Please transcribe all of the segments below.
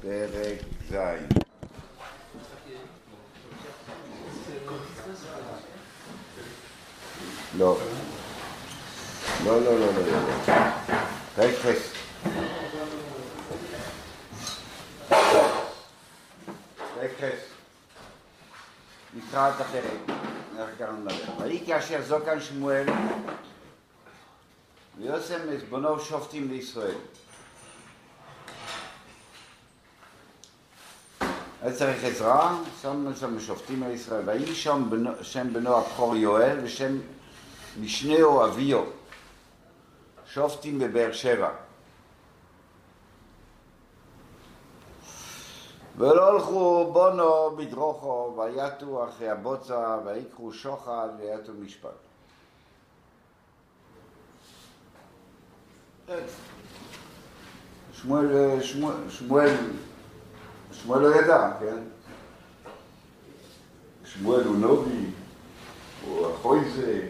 פרק ז' לא. לא, לא, לא, לא, לא. פרק ח'. פרק ח'. נקרא את הפרק, איך קראנו לדבר. ויהי כאשר זוקן שמואל ויוסם עזבונו שופטים לישראל. היה צריך עזרה, שם שם שופטים על ישראל. ויהי שם בנו, שם בנו הבכור יואל ושם משנהו אביו. שופטים בבאר שבע. ולא הלכו בונו בדרוכו ויתו אחרי הבוצה ויקחו שוחד ויתו משפט. שמואל, שמואל, שמואל, שמואל לא ידע, כן? שמואל הוא נובי, הוא אחוי זה,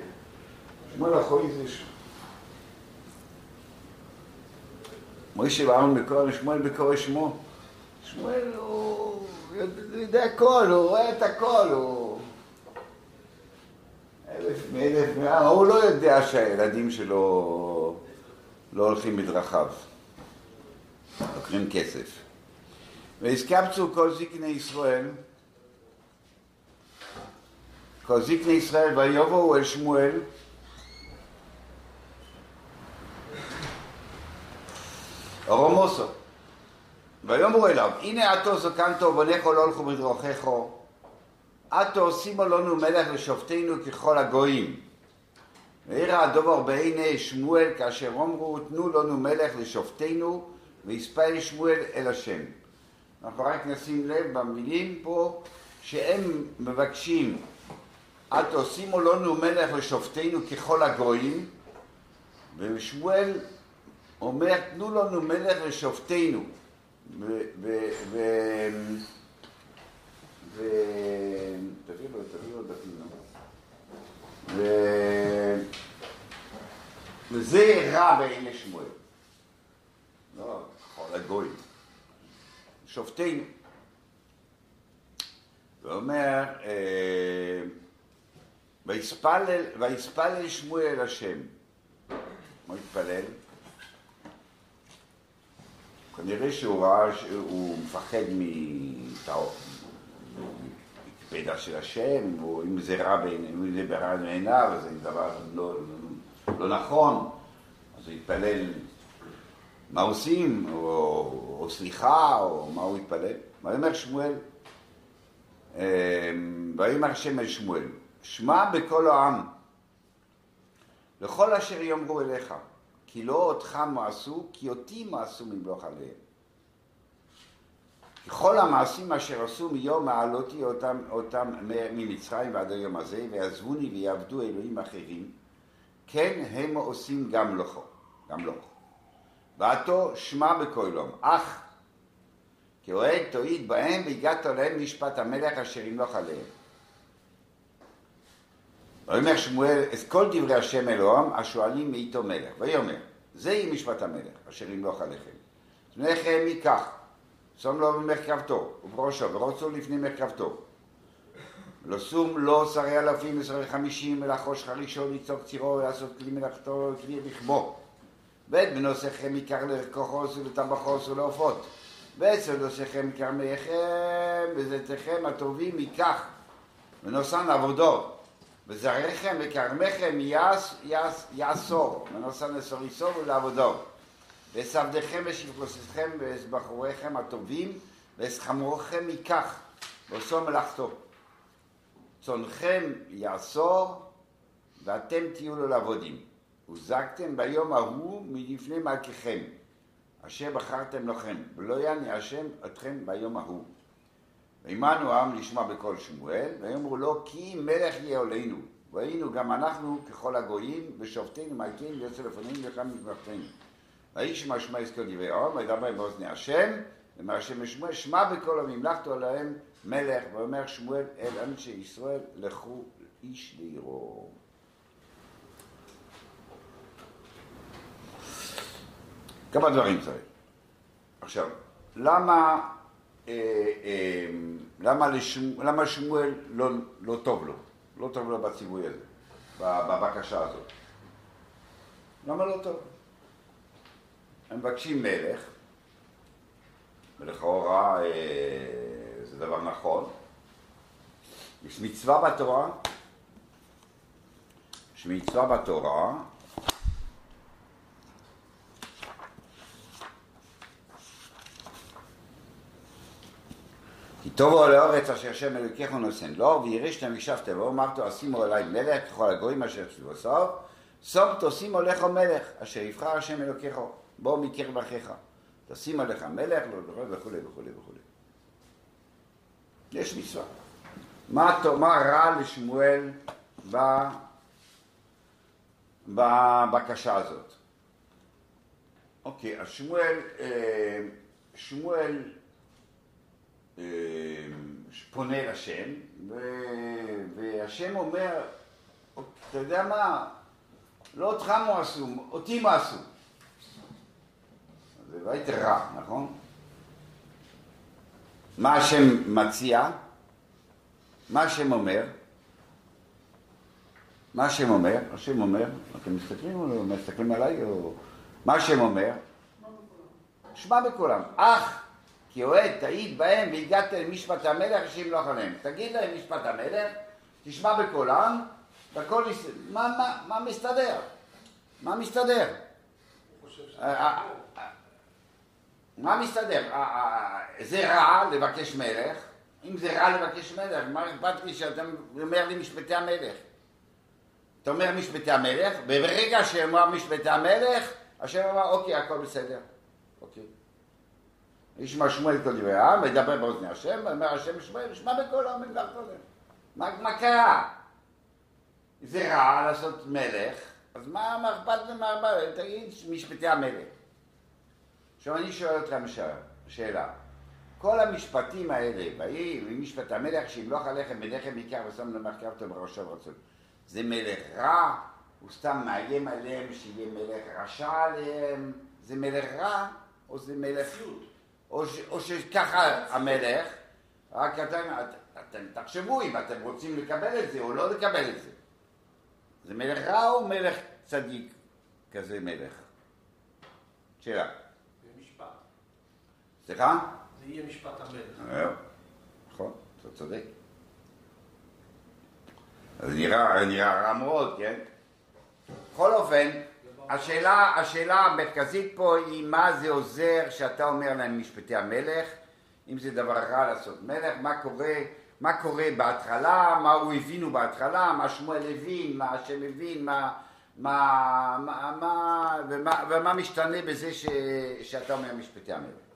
שמואל אחוי זה ש... מוישה ואהרון בקור, שמואל בקור שמו. שמואל הוא יודע הכל, הוא רואה את הכל, הוא... אלף מאלף מאה, הוא לא יודע שהילדים שלו לא הולכים בדרכיו. לוקחים כסף. והסקבצו כל זקני ישראל, כל זקני ישראל ויבואו אל שמואל. רומוסו ויאמרו אליו הנה עתו זקנתו ובניך לא הלכו בדרכיך עתו שימו לנו מלך לשופטינו ככל הגויים. והעיר הדובר בעיני שמואל כאשר אמרו תנו לנו מלך לשופטינו ויספל שמואל אל השם. אנחנו רק נשים לב במילים פה שהם מבקשים עתו שימו לנו מלך לשופטינו ככל הגויים ושמואל אומר תנו לנו מלך לשופטינו ו... ו... ו... ו... תביא לו, תביא לו דפים. ו... וזה רע בעיני שמואל. לא, ככל הגויים. שופטינו. ואומר, ויספלל, ויספלל שמואל אל השם. מה התפלל? כנראה שהוא ראה שהוא מפחד מקפידה של השם, או אם זה רע בעיניו, אז זה דבר לא, לא נכון, אז הוא יתפלל מה עושים, או, או סליחה, או מה הוא יתפלל. ויאמר שמואל, ויאמר השם אל שמואל, שמע בקול העם, לכל אשר יאמרו אליך, כי לא אותך מעשו, כי אותי מעשו ממלוך עליהם. כל המעשים אשר עשו מיום העלותי אותם, אותם ממצרים ועד היום הזה, ויעזבוני ויעבדו אלוהים אחרים, כן הם עושים גם לך, גם לך. ועתו שמע בקולום, אך כאוהד תועיד בהם והגעת להם משפט המלך אשר ימלוך עליהם. ויאמר שמואל את כל דברי השם אלוהים השואלים מאיתו מלך. ויאמר זה יהיה משפט המלך אשר ימלוך עליכם. זמנכם ייקח, שם לו במרכבתו ובראשו ורוצו לפני מרכבתו. ולשום לא שרי אלפים ושרי חמישים ולחוש חרישו לצעוק צירו ולעשות כלי מלאכתו וכלי רכבו. ואת בנוסכם עיקר לכוחוס ולטבחוס ולעופות. ואצל נוסכם עיקר מייכם וזיתכם הטובים ייקח ונוסן עבודו. וזרעכם וכרמכם יאסור, ונוסן לסוריסו ולעבודו. ושבדיכם ושפלוסתכם ושבחוריכם הטובים ושחמורכם ייקח ועושו מלאכתו. צונכם יאסור ואתם תהיו לו לעבודים. הוזקתם ביום ההוא מלפני מלככם, אשר בחרתם לכם, ולא יעני השם אתכם ביום ההוא. וימנו העם לשמוע בקול שמואל, ויאמרו לו כי מלך יהיה עלינו, והיינו גם אנחנו ככל הגויים, ושופטינו מלכים ויוצא לפנינו וכאן מזבחתנו. ויהי שמע יזכור דברי העם, וידע בהם באוזני השם, ואומר השם לשמואל, שמע בקול הממלכתו עליהם מלך, ואומר שמואל אל אנשי ישראל, לכו איש לעירו. כמה דברים צריך. עכשיו, למה אה, אה, למה, לשמ... למה שמואל לא, לא טוב לו, לא טוב לו בציווי הזה, בבקשה הזאת. למה לא טוב? הם מבקשים מלך, ולכאורה אה, זה דבר נכון. יש מצווה בתורה, יש מצווה בתורה כי טובו לאורץ אשר השם אלוקיך נושן לו, וירשתם וישבתם לו, אמרתו אשימו עלי מלך ככל הגויים אשר ישבו סוף, סוף תשימו לך מלך אשר יבחר השם אלוקיך, בוא מקרב אחיך. תשים עליך מלך, וכולי וכולי וכולי. יש מצווה. מה, מה רע לשמואל בבקשה הזאת? אוקיי, אז שמואל, אה, שמואל פונה לשם, והשם אומר, אתה יודע מה, לא אותך מה עשו, אותי מה עשו. זה הייתי רע, נכון? מה השם מציע? מה השם אומר? מה השם אומר? השם אומר, אתם מסתכלים או מסתכלים עליי? או... מה השם אומר? שמע בקולם. אך כי אוהד תעיד בהם והגעת אל משפט המלך שימלוך עליהם. תגיד להם משפט המלך, תשמע בקולם, והכל מה, מה, מה מסתדר? מה מסתדר? מה מסתדר? זה רע לבקש מלך? אם זה רע לבקש מלך, מה אכפת לי שאתה אומר לי משפטי המלך? אתה אומר משפטי המלך, וברגע שאמר משפטי המלך, השם אמר, אוקיי, הכל בסדר. אוקיי. ישמע שמואל כל דברי העם, וידבר באוזני השם, ואומר השם שמואל, ישמע בכל העם ודבר מה, מה קרה? זה רע לעשות מלך, אז מה אכפת לי מה... תגיד משפטי המלך. עכשיו אני שואל אתכם שאלה. כל המשפטים האלה, ויהי משפט המלך שימלוך עליכם בלחם עיקר ושם למרכבתו בראשו ורצון. זה מלך רע, הוא סתם מאיים עליהם שיהיה מלך רשע עליהם, זה מלך רע או זה מלך... או, ש, או שככה המלך, רק אתם, אתם תחשבו אם אתם רוצים לקבל את זה או לא לקבל את זה. זה מלך רע או מלך צדיק כזה מלך? שאלה. סליחה? זה יהיה משפט המלך. אה, נכון, אתה צודק. זה נראה, נראה רע מאוד, כן? בכל אופן, השאלה, השאלה המרכזית פה היא מה זה עוזר שאתה אומר להם משפטי המלך, אם זה דבר רע לעשות מלך, מה קורה, מה קורה בהתחלה, מה הוא הבינו בהתחלה, מה שמואל הבין, מה השם הבין, מה, מה, מה, מה, ומה, ומה משתנה בזה ש, שאתה אומר משפטי המלך.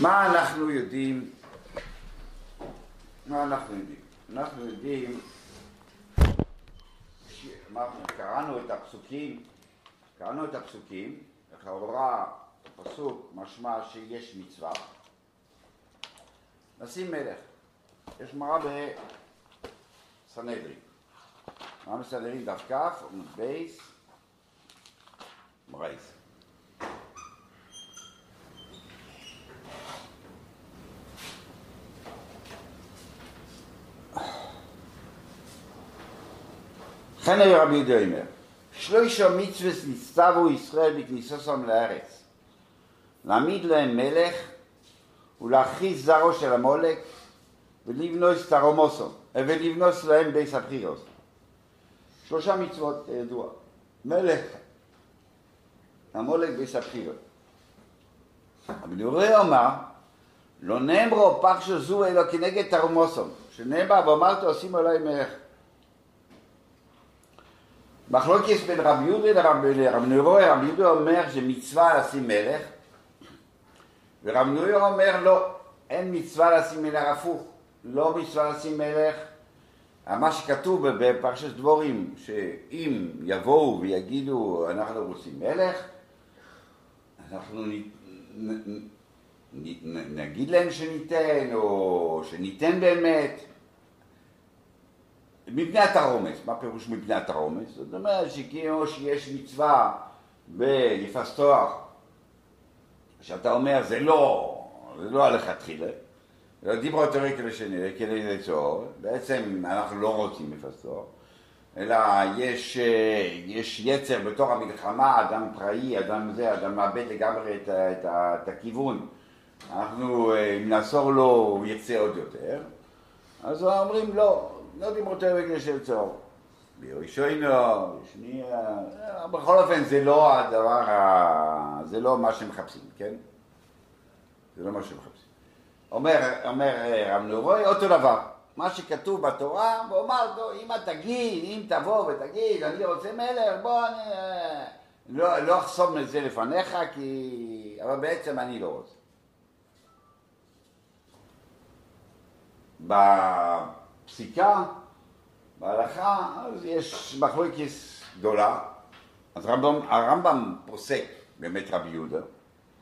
מה אנחנו יודעים? מה אנחנו יודעים? אנחנו יודעים, קראנו את הפסוקים, קראנו את הפסוקים, לכאורה הפסוק משמע שיש מצווה, נשים מלך. יש גמרא בסנהדרין. גמרא בסנהדרין דף כ, עמוד בייס, מרייס. לכן היה רבי יהודה אומר, שלושה מצווה נסתרו ישראל בכניסוסם לארץ, להעמיד להם מלך ולהכריז זרו של המולק ולבנוס תרומוסו, ולבנוס להם בייס הבחירוס. שלושה מצוות ידוע, מלך, המולק בייס הבחירות. אבל יורה אומר, לא נאמרו פרשו זו אלא כנגד תרומוסום, שנאמר ואמרת עושים עלי מלך. מחלוקת בין רבי יהודה לרבי נוירוי, רבי יהודה אומר שמצווה לשים מלך, ורבי נוירוי אומר לא, אין מצווה לשים מלך הפוך, לא מצווה לשים מלך. מה שכתוב בפרשת דבורים, שאם יבואו ויגידו אנחנו רוצים מלך, אנחנו נ- נ- נגיד להם שניתן, או שניתן באמת. מפני התרעומס, מה פירוש מפני התרעומס? זאת אומרת שכאילו שיש מצווה ביפסטוח, שאתה אומר זה לא, זה לא הלכתחילה, זה דיברו תורי כדי שנראה, כדי ליצור, בעצם אנחנו לא רוצים לפסטוח, אלא יש, אה, יש יצר בתוך המלחמה, אדם פראי, אדם זה, אדם מאבד לגמרי את, את, ה- את הכיוון. אנחנו, אה, אם נאסור לו, הוא יצא עוד יותר. אז אומרים לא, לא דיברו תורי כדי שליצור. בירושוינו, שנייה, בכל אופן זה לא הדבר, ה... זה לא מה שמחפשים, כן? זה לא מה שמחפשים. אומר, אומר אה, רב נורוי, אותו דבר, מה שכתוב בתורה, הוא אמר, "לא, אם את תגיד, אם תבוא ותגיד, אני רוצה מלך, בוא, אני אה, לא, לא אחסום את זה לפניך, כי... אבל בעצם אני לא רוצה. בפסיקה, בהלכה, אז יש מחלוקת גדולה. אז רמב"ם, הרמב"ם פוסק, באמת רבי יהודה,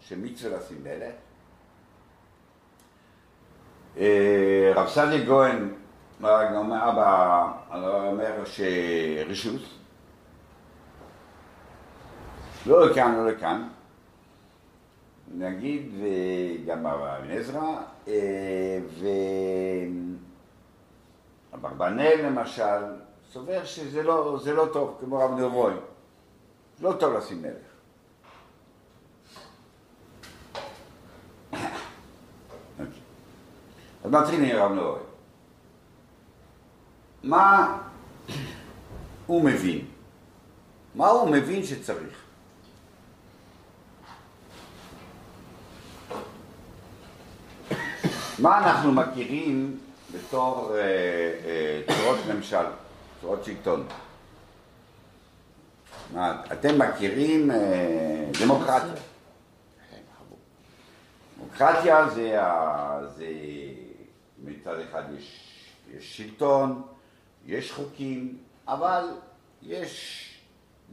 שמצווה לשים מלך. אה, רב סעדיה גוהן אומר שרשות, לא לכאן, לא לכאן. נגיד, וגם אבן עזרא, אה, אברבנאל למשל, סובר שזה לא, לא טוב, כמו רב נרוי. לא טוב לשים מלך. אוקיי. אז מתחילים עם רב נרוי. מה הוא מבין? מה הוא מבין שצריך? מה אנחנו מכירים בתור אה, אה, צורות ממשל, צורות שלטון? מה, אתם מכירים אה, דמוקרטיה? דמוקרטיה זה, זה מצד אחד יש, יש שלטון, יש חוקים, אבל יש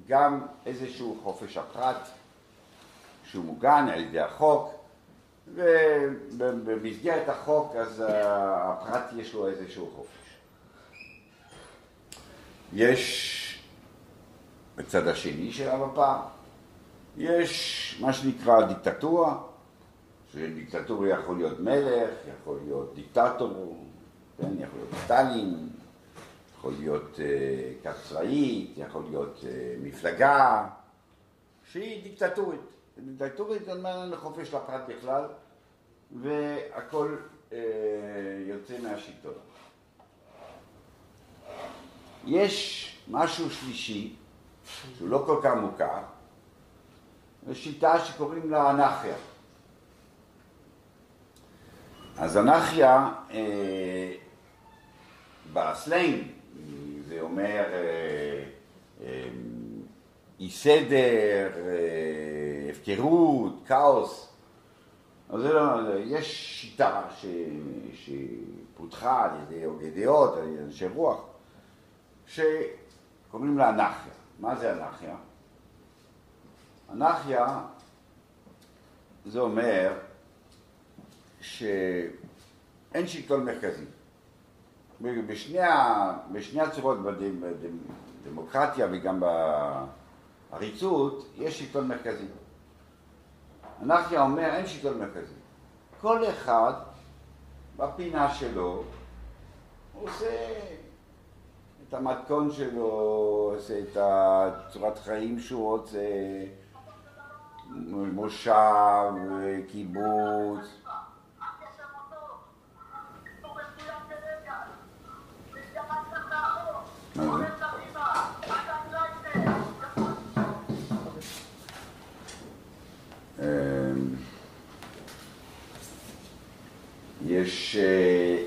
גם איזשהו חופש הפרט שהוא מוגן על ידי החוק, ובמסגרת החוק אז הפרט יש לו איזשהו חופש. יש בצד השני של המפה, יש מה שנקרא דיקטטורה, שדיקטטורה יכול להיות מלך, יכול להיות דיקטטור, כן, יכול להיות סטלין, יכול להיות אה, כת צבאית, יכול להיות אה, מפלגה שהיא דיקטטורית. דיקטטורית אין חופש לפרט בכלל, והכל אה, יוצא מהשלטון. יש משהו שלישי, שהוא לא כל כך מוכר, זו שיטה שקוראים לה אנרכיה. אז אנרכיה, אה, בסלנג, זה אומר אה, אה, אי סדר, אה, הפקרות, כאוס. אז זה לא, יש שיטה ש, שפותחה על ידי הוגי דעות, על ידי אנשי רוח, שקוראים לה אנרכיה. מה זה אנרכיה? אנרכיה זה אומר שאין שלטון מרכזי. בשני, בשני הצורות, בדמ- בדמ- בדמוקרטיה וגם בעריצות, יש שלטון מרכזי. אנרכיה אומר אין שלטון מרכזי. כל אחד בפינה שלו עושה את המתכון שלו, עושה את הצורת חיים שהוא רוצה, מושב, קיבוץ. זה? יש... אה,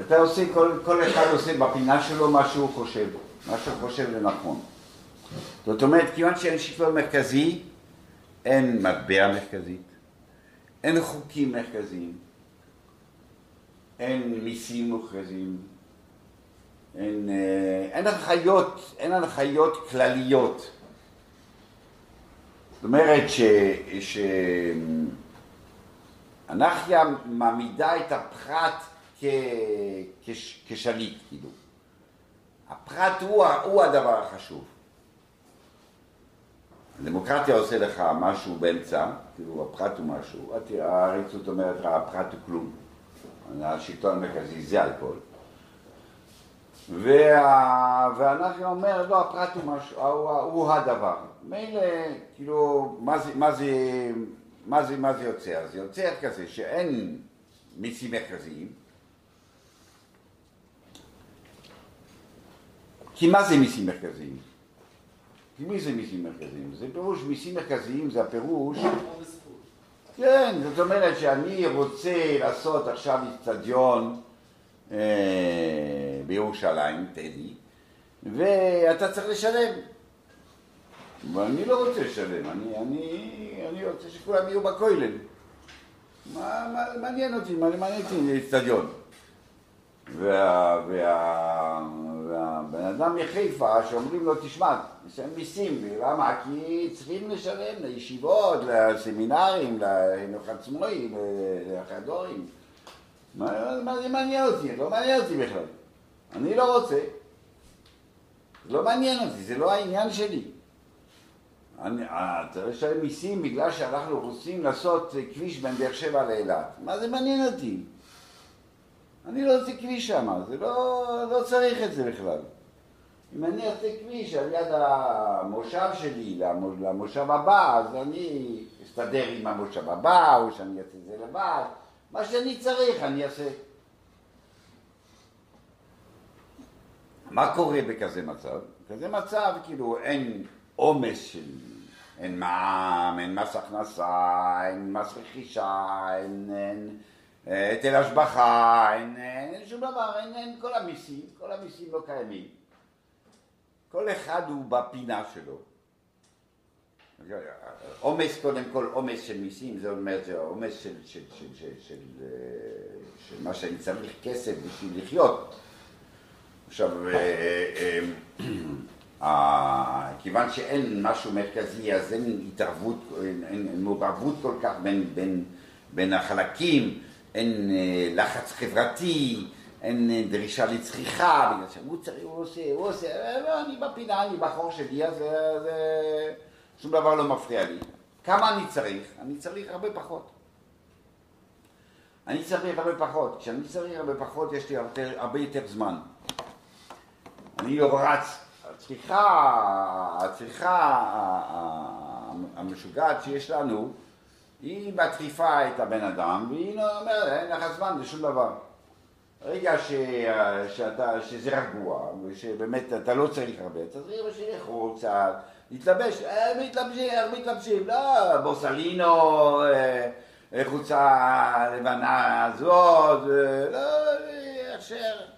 אתה עושה, כל, כל אחד עושה בפינה שלו מה שהוא חושב, מה שהוא חושב לנכון. זאת אומרת, כיוון שאין שלטון מרכזי, אין מטבע מרכזית, אין חוקים מרכזיים, אין מיסים מוכרזים, אין, אה, אין הנחיות, אין הנחיות כלליות. אומרת שאנרכיה מעמידה את הפרט כ... כש... כשליט, כאילו. הפרט הוא, הוא הדבר החשוב. הדמוקרטיה עושה לך משהו באמצע, כאילו הפרט הוא משהו, העריצות אומרת לך הפרט הוא כלום. השלטון המרכזי זה אלכוהול. וה... ואנחנו אומר, לא, הפרט הוא, משהו, הוא, הוא הדבר. מילא, כאילו, מה זה, מה, זה, מה, זה, מה זה יוצר? זה יוצר כזה שאין מיסים מרכזיים. כי מה זה מיסים מרכזיים? כי מי זה מיסים מרכזיים? זה פירוש, מיסים מרכזיים זה הפירוש... כן, זאת אומרת שאני רוצה לעשות עכשיו איצטדיון אה, בירושלים, טדי, ואתה צריך לשלם. ואני לא רוצה לשלם, אני, אני, אני רוצה שכולם יהיו בכולל. מה, מה מעניין אותי, מה מעניין אותי וה, והבן אדם מחיפה שאומרים לו, תשמע, נשלם מיסים, למה? כי צריכים לשלם לישיבות, לסמינרים, לחינוך עצמאי, לחדורים. מה זה מעניין אותי? לא מעניין אותי בכלל. אני לא רוצה. זה לא מעניין אותי, זה לא העניין שלי. צריך לשלם מיסים בגלל שאנחנו רוצים לעשות כביש בין באר שבע לאילת. מה זה מעניין אותי? אני לא רוצה כביש שם, זה לא, לא צריך את זה בכלל. אם אני אעשה כביש על יד המושב שלי למושב הבא, אז אני אסתדר עם המושב הבא, או שאני אעשה את זה לבד. מה שאני צריך אני אעשה. מה קורה בכזה מצב? בכזה מצב כאילו אין עומס של... אין מע"מ, אין מס הכנסה, אין מס רכישה, אין... אין היטל השבחה, אין, אין שום דבר, אין, אין כל המיסים, כל המיסים לא קיימים. כל אחד הוא בפינה שלו. עומס, קודם כל עומס של מיסים, זה אומר, זה עומס של, של, של, של, של, של מה שאני צריך כסף בשביל לחיות. עכשיו, אה, אה, כיוון שאין משהו מרכזי, אז אין התערבות, אין, אין מעורבות כל כך בין, בין, בין החלקים. אין אה, לחץ חברתי, אין אה, דרישה לצריכה, בגלל שהוא צריך, הוא עושה, הוא עושה, אה, לא, אני בפינה, אני בחור שלי, אז זה, שום דבר לא מפריע לי. כמה אני צריך? אני צריך הרבה פחות. אני צריך הרבה פחות. כשאני צריך הרבה פחות, יש לי הרבה, הרבה יותר זמן. אני לא רץ. הצריכה, הצריכה המשוגעת שיש לנו, היא מטריפה את הבן אדם, והיא אומרת, אין לך זמן לשום דבר. ברגע ש... שאתה, שזה רגוע, ושבאמת אתה לא צריך הרבה, צריך שילכו קצת, להתלבש, אה, מתלבשים, מתלבשים, לא בוסלינו, אה, חולצה לבנה הזאת, אה, לא, אשר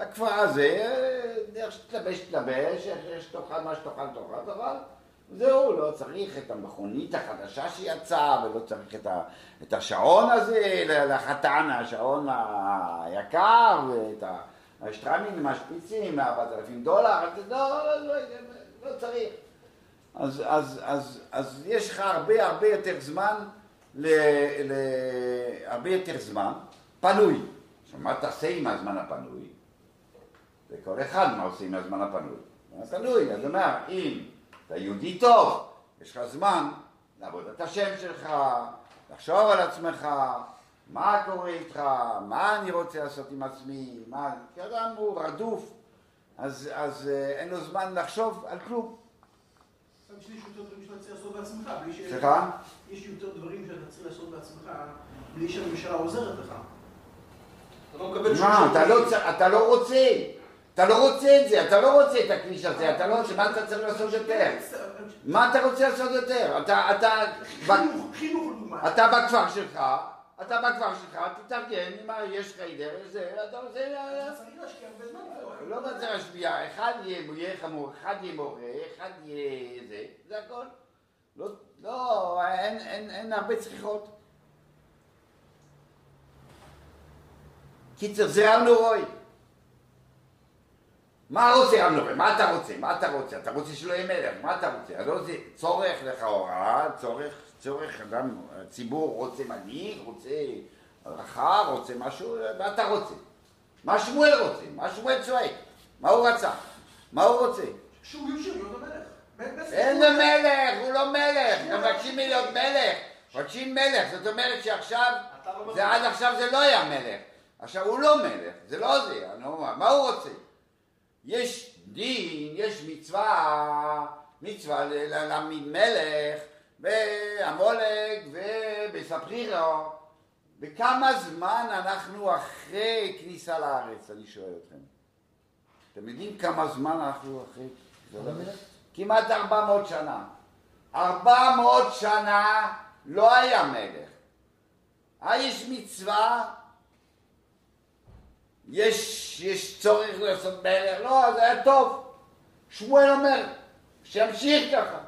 בכפר הזה, איך שתלבש, תלבש, איך שתאכל מה שתאכל, תאכל, אבל זהו, לא צריך את המכונית החדשה שיצאה, ולא צריך את, ה, את השעון הזה לחתן, השעון היקר, ואת השטרמים השפיצים, 4,000 דולר, לא, לא, לא, לא צריך. אז, אז, אז, אז יש לך הרבה הרבה יותר זמן, ל, ל, הרבה יותר זמן פנוי. עכשיו, מה תעשה עם הזמן הפנוי? וכל אחד מה עושה עם הזמן הפנוי. זה תלוי, אז אומר, אם אתה יהודי טוב, יש לך זמן לעבוד את השם שלך, לחשוב על עצמך, מה קורה איתך, מה אני רוצה לעשות עם עצמי, מה... כי אדם הוא רדוף, אז, אז אה, אין לו זמן לחשוב על כלום. יש יותר דברים שאתה צריך לעשות בעצמך, בלי ש... סליחה? יש יותר דברים שאתה צריך לעשות בעצמך, בלי שהממשלה עוזרת לך. אתה לא מקבל שום לא אתה לא רוצה. אתה לא רוצה את זה, אתה לא רוצה את הכביש הזה, אתה לא רוצה, מה אתה צריך לעשות יותר? מה אתה רוצה לעשות יותר? אתה, אתה, אתה בכפר שלך, אתה בכפר שלך, תתארגן, אם יש לך חיידר, זה, אתה רוצה... לא רוצה להשפיע, אחד יהיה חמור, אחד יהיה מורה, אחד יהיה זה, זה הכל. לא, לא, אין הרבה צריכות. קיצר, זה רעיון נוראי. מה רוצה אמנון? מה אתה רוצה? מה אתה רוצה? אתה רוצה שלא יהיה מלך? מה אתה רוצה? אתה רוצה צורך לכאורה, צורך, צורך, אדם, הציבור רוצה מנהיג, רוצה רחב, רוצה משהו, מה אתה רוצה? מה שמואל רוצה? מה שמואל צועק? מה הוא רצה? מה הוא רוצה? שהוא ימשיך להיות המלך. בית- איזה מלך? הוא לא מלך. מבקשים להיות מלך. מבקשים מלך. זאת אומרת שעכשיו, לא זה עד עכשיו זה לא היה מלך. עכשיו הוא לא מלך. זה לא זה. מה הוא רוצה? יש דין, יש מצווה, מצווה להעמיד מלך בעמולק ובספרירו. וכמה זמן אנחנו אחרי כניסה לארץ, אני שואל אתכם. אתם יודעים כמה זמן אנחנו אחרי כניסה לארץ? כמעט 400 שנה. 400 שנה לא היה מלך. אה, יש מצווה, יש, יש צורך לעשות מלך, לא, זה היה טוב. שמואל אומר, שימשיך ככה.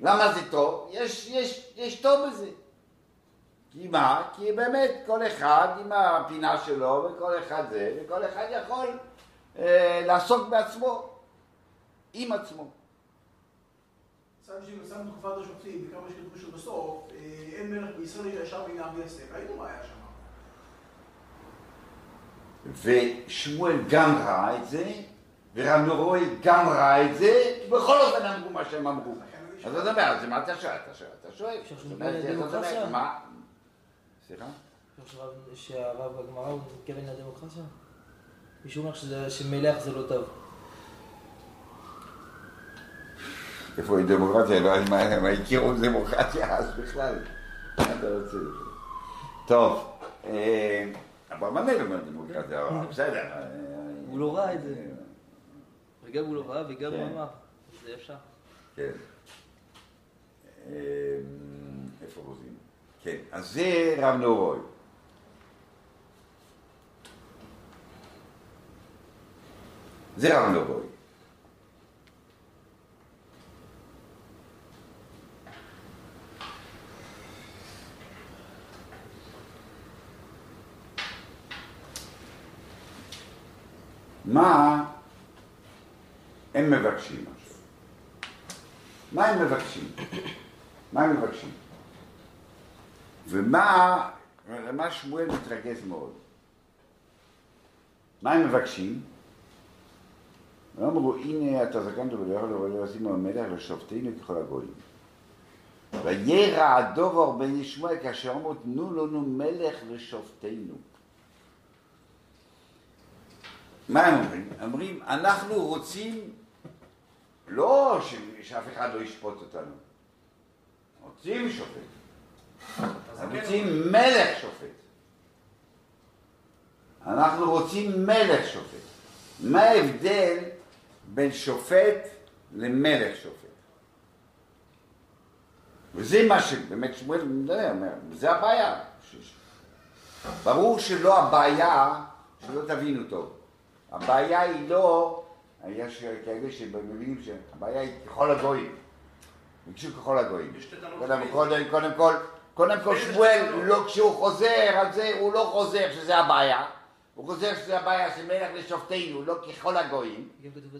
למה זה טוב? יש, יש, יש טוב בזה. כי מה? כי באמת כל אחד עם הפינה שלו וכל אחד זה, וכל אחד יכול אה, לעסוק בעצמו, עם עצמו. שנסיים בתקופת השופטים, בכמה שכתבו שבסוף, אה, אין מלך בישראל שישב בעיניו ויעשה. ראינו מה היה שם. ושמואל גם ראה את זה, ורמנורוי גם ראה את זה, בכל אופן אמרו מה שהם אמרו. אז. אתה אומר, אז מה אתה שואל? אתה שואל, אתה שואל. סליחה? שהרב- בגמרא הוא מתכוון לדמוקרטיה? מישהו אומר שמלך זה לא טוב. איפה היא דמוקרטיה? לא, הם הכירו דמוקרטיה אז בכלל? מה אתה רוצה? טוב, אה, אברהם אומר דמוקרטיה, אבל בסדר. אה, הוא לא ראה את זה. וגם הוא לא ראה וגם הוא כן. אמר. זה אפשר. כן. אה, איפה רוזין? כן, אז זה רב נורוי. זה רב נורוי. מה הם מבקשים עכשיו? מה הם מבקשים? מה הם מבקשים? ומה, למה שמואל מתרגז מאוד? מה הם מבקשים? הם אמרו, הנה אתה זקנת ולא ולא עשינו המלך לשופטינו ככל הגויים. וירע הדובר בן ישמעאל כאשר אמרו, תנו לנו מלך לשופטינו. מה הם אומרים? אומרים, אנחנו רוצים לא ש- שאף אחד לא ישפוט אותנו. רוצים שופט. רוצים מלך שופט. אנחנו רוצים מלך שופט. מה ההבדל בין שופט למלך שופט? וזה מה שבאמת שמואל מדבר, זה הבעיה. ברור שלא הבעיה, שלא תבינו טוב. הבעיה היא לא, יש כאלה שמבינים שהבעיה היא ככל הגויים. ביקשו ככל הגויים. קודם. קודם, קודם כל, קודם כל שמואל. לא, כשהוא חוזר על זה, הוא לא חוזר שזה הבעיה. הוא חוזר שזה הבעיה של מלך לשופטינו, לא ככל הגויים.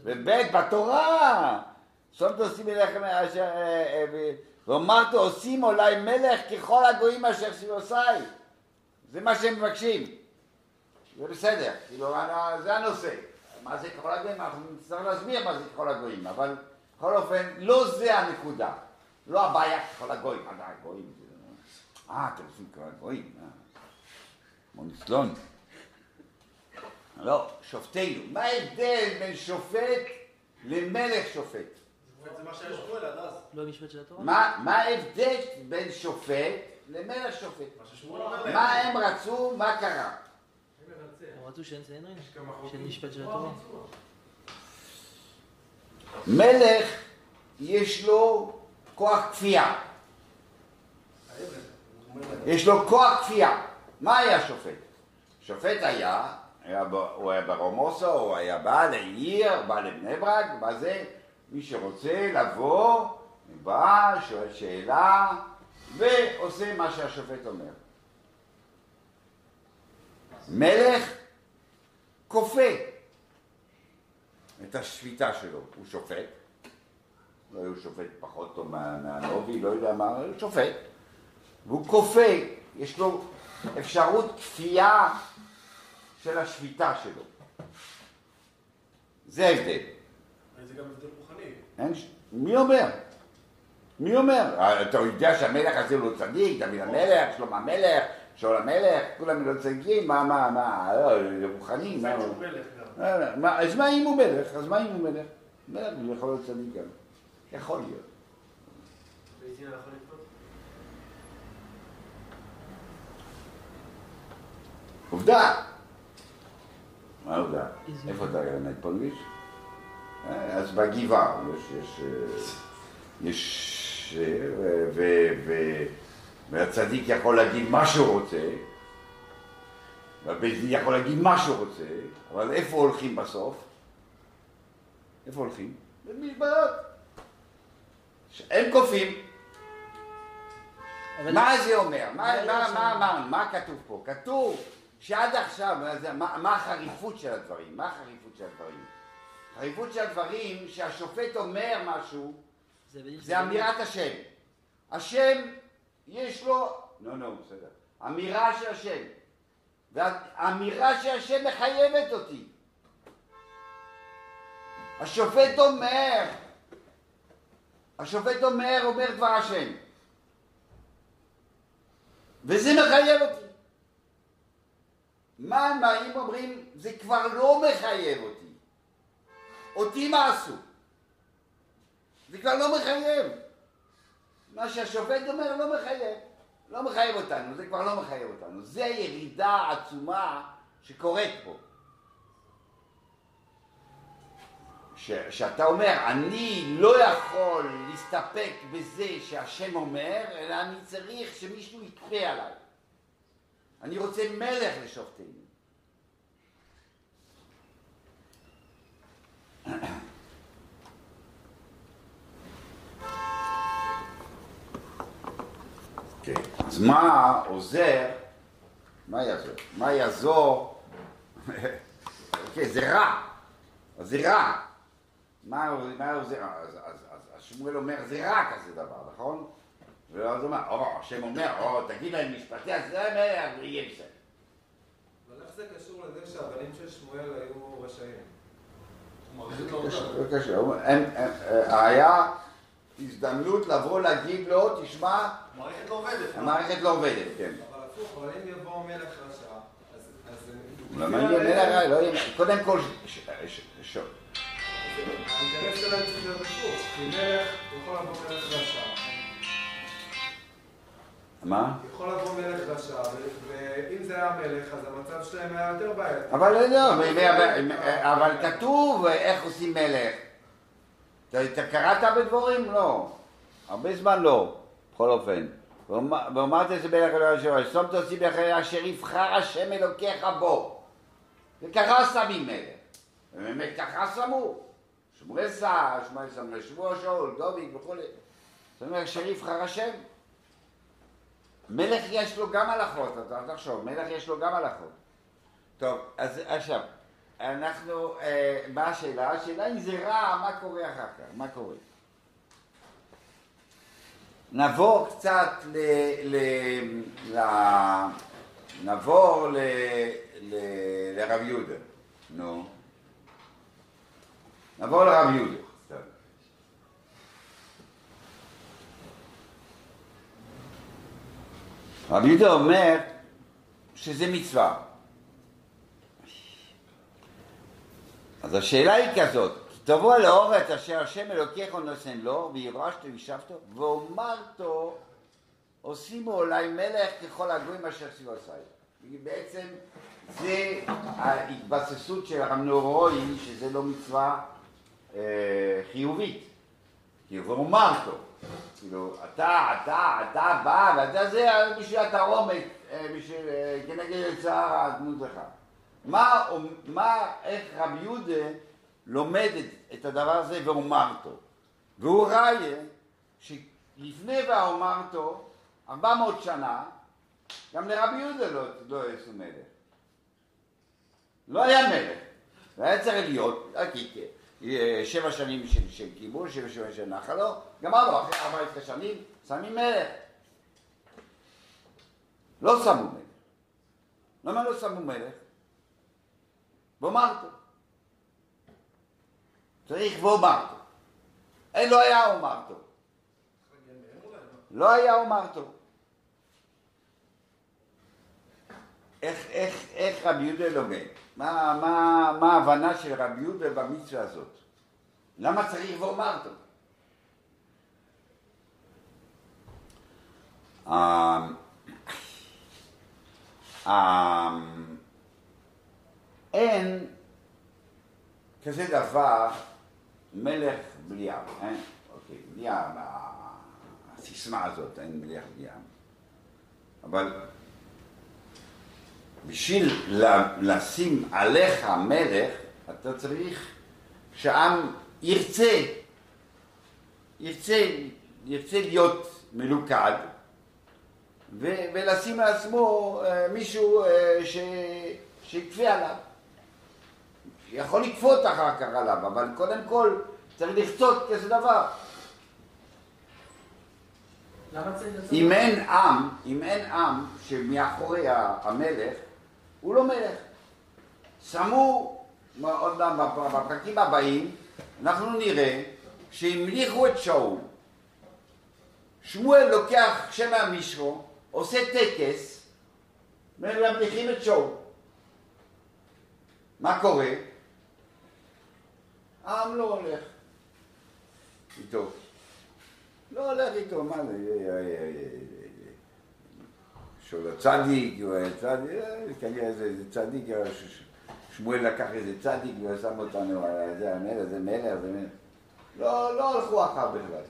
וב' בתורה, שמת עושים אליכם אשר, אה, אה, ו- ואמרת עושים אולי מלך ככל הגויים אשר סיבוסי. זה מה שהם מבקשים. זה בסדר, כאילו, זה הנושא. מה זה ככל הגויים? אנחנו נצטרך להסביר מה זה ככל הגויים, אבל בכל אופן, לא זה הנקודה. לא הבעיה ככל הגויים. מה זה הגויים? זה- אה, אתם עושים ככל הגויים. אה. מוניסלון. לא, שופטינו. מה ההבדל בין שופט למלך שופט? מה. לא? מה, ההבדל בין שופט למלך שופט? מה הם רצו, מה קרה? רצו שאין סנהדרין? של משפט של התורה? מלך יש לו כוח כפייה. יש לו כוח כפייה. מה היה שופט? שופט היה, היה ב, הוא היה ברומוסו, הוא היה בא לעיר, בא לבני ברק, מה זה? מי שרוצה לבוא, בא, שואל שאלה, ועושה מה שהשופט אומר. מלך כופה. את השפיטה שלו, הוא שופט, לא הוא שופט פחות טוב מהנובי, לא יודע מה, הוא שופט, והוא כופה, יש לו אפשרות כפייה של השפיטה שלו. זה ההבדל. זה גם הבדל רוחני. אין. מי אומר? מי אומר? אתה יודע שהמלך הזה הוא לא צדיק, דוד המלך, שלמה המלך, שאול המלך, כולם צדיקים, מה, מה, מה, לא, רוחני, מה. אה, מה, אז מה אם הוא מלך? אז מה אם הוא מלך? מלך, הוא יכול להיות צדיק גם. יכול להיות. עובדה. מה עובדה? איפה אתה למד פולניש? אה, אז בגבעה, יש, יש, אה, אה, והצדיק יכול להגיד מה שהוא רוצה, והבית דין יכול להגיד מה שהוא רוצה, אבל איפה הולכים בסוף? איפה הולכים? במזבלות. הם כופים. מה זה אומר? מה, מה מה, מה? אמרנו? מה כתוב פה? כתוב שעד עכשיו, מה זה- מה מה החריפות של הדברים? מה החריפות של הדברים? החריפות של הדברים שהשופט אומר משהו, זה זה אמירת השם. השם, יש לו... לא, לא, בסדר. אמירה של השם. והאמירה של השם מחייבת אותי. השופט אומר, השופט אומר, אומר דבר השם. וזה מחייב אותי. מה הם באים אומרים, זה כבר לא מחייב אותי. אותי מה עשו? זה כבר לא מחייב. מה שהשופט אומר לא מחייב. לא מחייב אותנו, זה כבר לא מחייב אותנו. זה ירידה עצומה שקורית פה. ש, שאתה אומר, אני לא יכול להסתפק בזה שהשם אומר, אלא אני צריך שמישהו יכפה עליי. אני רוצה מלך לשופטנו. אז מה עוזר, מה יעזור? מה יעזור? אוקיי, זה רע. אז זה רע. מה מה עוזר? אז, אז, אז, אז שמואל אומר, זה רע כזה דבר, נכון? ואז הוא אומר, או, השם אומר, או, תגיד להם משפטי הזמר, ויהיה בסדר. אבל איך זה קשור לזה שהבנים של שמואל היו רשעים? הוא זה. הם- הם- אה, היה הזדמנות לבוא להגיד לו, תשמע, המערכת לא עובדת. המערכת לא עובדת, כן. אבל הפוך, אבל אם יבוא מלך רשע, אז... למה יהיה מלך? לא יהיה- קודם כל, האינטרס שלהם צריך להיות הפוך, כי מלך, יכול לבוא מלך רשע. מה? יכול לבוא מלך רשע, ואם זה היה מלך, אז המצב שלהם היה יותר בעייתי. אבל לא, אבל- אבל כתוב איך עושים מלך. אתה אתה קראת בדבורים? לא. הרבה זמן לא, בכל אופן. ואמרת את זה מלך אלוהי השם, שום תוציא בחיי אשר יבחר השם אלוקיך בו. וככה שמים מלך. ובאמת ככה שמו. שמואל שר, שמואל שם לשבוע שאול, דוד וכולי. זאת אומרת, אשר יבחר השם. מלך יש לו גם הלכות, אתה תחשוב, מלך יש לו גם הלכות. טוב, אז עכשיו, אנחנו, אה, מה השאלה? השאלה אם זה רע, מה קורה אחר כך? מה קורה? נעבור קצת ל... ל, ל נעבור ל, ל, לרב יהודה. נו. נעבור לרב יהודה. רב יהודה אומר שזה מצווה. אז השאלה היא כזאת, כי תבוא לאורץ אשר השם אלוקיך נושן לו, וירשת וישבתו, ואומרתו, עושימו אולי מלך ככל הגויים אשר סביבוסי. בעצם זה ההתבססות של הרב נורוי, שזה לא מצווה אה, חיובית. כאילו, ואומרתו. כאילו, אתה, אתה, אתה בא, ואתה זה בשביל התרעומת, אה, בשביל, אה, כנגד צער הדמות לך. מה, מה, איך רבי יהודה לומד את, הדבר הזה ואומרתו? והוא ראיה שלפני ואומרתו, 400 שנה, גם לרבי יהודה לא, לא עשו מלך. לא היה מלך. והיה צריך להיות, הקיקה. אה, שבע שנים של, של כיבוש, שבע שנים של נחלו, גמרנו, אחרי 14 שנים שמים מלך. לא שמו מלך. למה לא שמו מלך? ואומרתו. צריך ואומרתו. אין, לא היה אומרתו. לא היה אומרתו. איך, איך, איך רבי יהודה לומד? מה, מה, מה ההבנה של רבי יהודה במצווה הזאת? למה צריך ואומרתו? אמ, אמ, אין כזה דבר מלך בלי עם, אה? אוקיי, בלי עם, הסיסמה הזאת, אין מלך בלי עם. אבל בשביל לשים עליך מלך, אתה צריך שהעם ירצה, ירצה, ירצה להיות מלוכד, ולשים לעצמו אה, מישהו אה, שיקפה עליו. יכול לכפות אחר כך עליו, אבל קודם כל צריך לכצות כזה דבר. אם אין עם, אם אין עם שמאחורי המלך, הוא לא מלך. שמו, עוד פעם, בפרקים הבאים, אנחנו נראה שהמליכו את שאול. שמואל לוקח שם מהמישרו, עושה טקס, וממליכים את שאול. מה קורה? העם לא הולך איתו. לא הולך איתו, מה זה? שאול הצדיק, הוא היה צדיק, כנראה זה צדיק, שמואל לקח איזה צדיק ושם אותנו, זה המלך, זה מלך, זה מלך. לא, לא הלכו אחריו בכלל.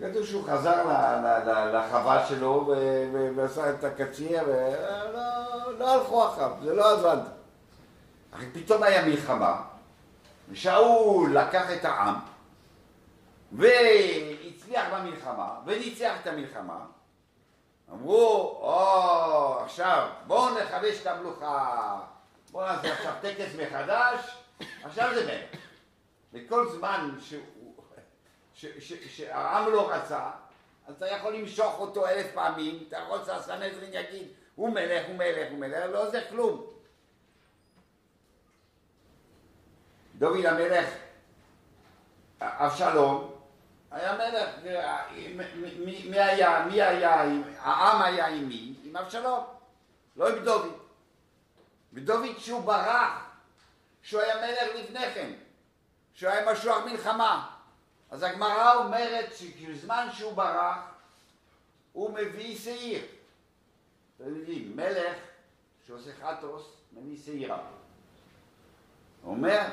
כתוב שהוא חזר לחווה שלו ועשה את הקציר, ולא הלכו אחריו, זה לא עבד. פתאום היה מלחמה, ושאול לקח את העם, והצליח במלחמה, וניצח את המלחמה. אמרו, או, עכשיו, בואו נחדש את המלוכה, בואו נעשה עכשיו טקס מחדש, עכשיו זה מלך. וכל זמן שהעם לא רצה, אז אתה יכול למשוך אותו אלף פעמים, אתה יכול שהסנהדרין יגיד, הוא מלך, הוא מלך, הוא מלך, לא עוזר כלום. דוד המלך, אבשלום, היה מלך, מי היה, מי היה, העם היה עם מי? עם אבשלום, לא עם דוד. ודוד כשהוא ברח, שהוא היה מלך לפני כן, שהוא היה משוח מלחמה, אז הגמרא אומרת שבזמן שהוא ברח, הוא מביא שעיר. אתם יודעים, מלך שעושה חטוס, מביא שעירה. הוא אומר,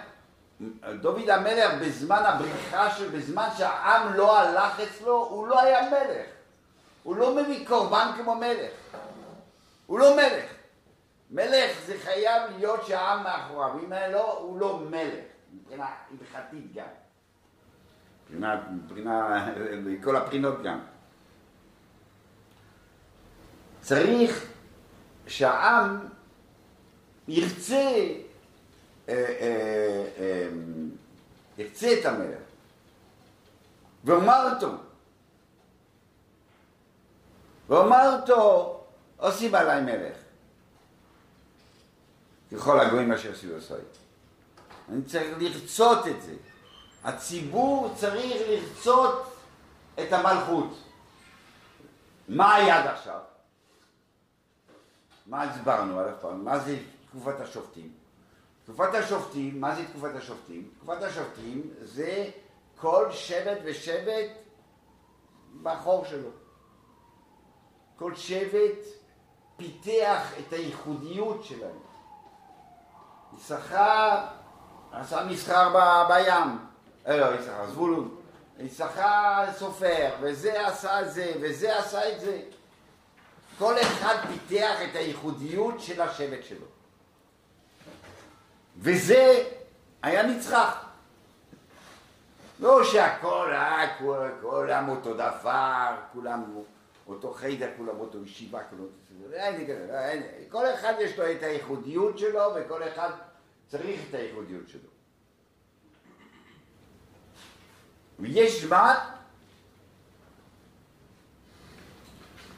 דוד המלך בזמן הבריחה שלו, בזמן שהעם לא הלך אצלו, הוא לא היה מלך. הוא לא מביא קורבן כמו מלך. הוא לא מלך. מלך זה חייב להיות שהעם מאחוריו, אם לא, הוא לא מלך, מבחינה הלכתית גם. מבחינה, מבחינה, מכל הבחינות גם. צריך שהעם ירצה ירצה את המלך. ואמרתו, ואמרתו, עושים עליי מלך. ככל הגויים אשר סביבו אני צריך לרצות את זה. הציבור צריך לרצות את המלכות. מה היה עד עכשיו? מה הסברנו עד פעם? מה זה תקופת השופטים? תקופת השופטים, מה זה תקופת השופטים? תקופת השופטים זה כל שבט ושבט בחור שלו. כל שבט פיתח את הייחודיות שלהם. יששכר עשה מסחר ב, בים, אה, לא, יששכר, זבולון. יששכר סופר, וזה עשה זה, וזה עשה את זה. כל אחד פיתח את הייחודיות של השבט שלו. וזה היה נצרך. לא שהכל, אה, כולם אותו דבר, כולם אותו חיידר, כולם אותו ישיבה, כולם אותו... כל אחד יש לו את הייחודיות שלו וכל אחד צריך את הייחודיות שלו. ויש זמן,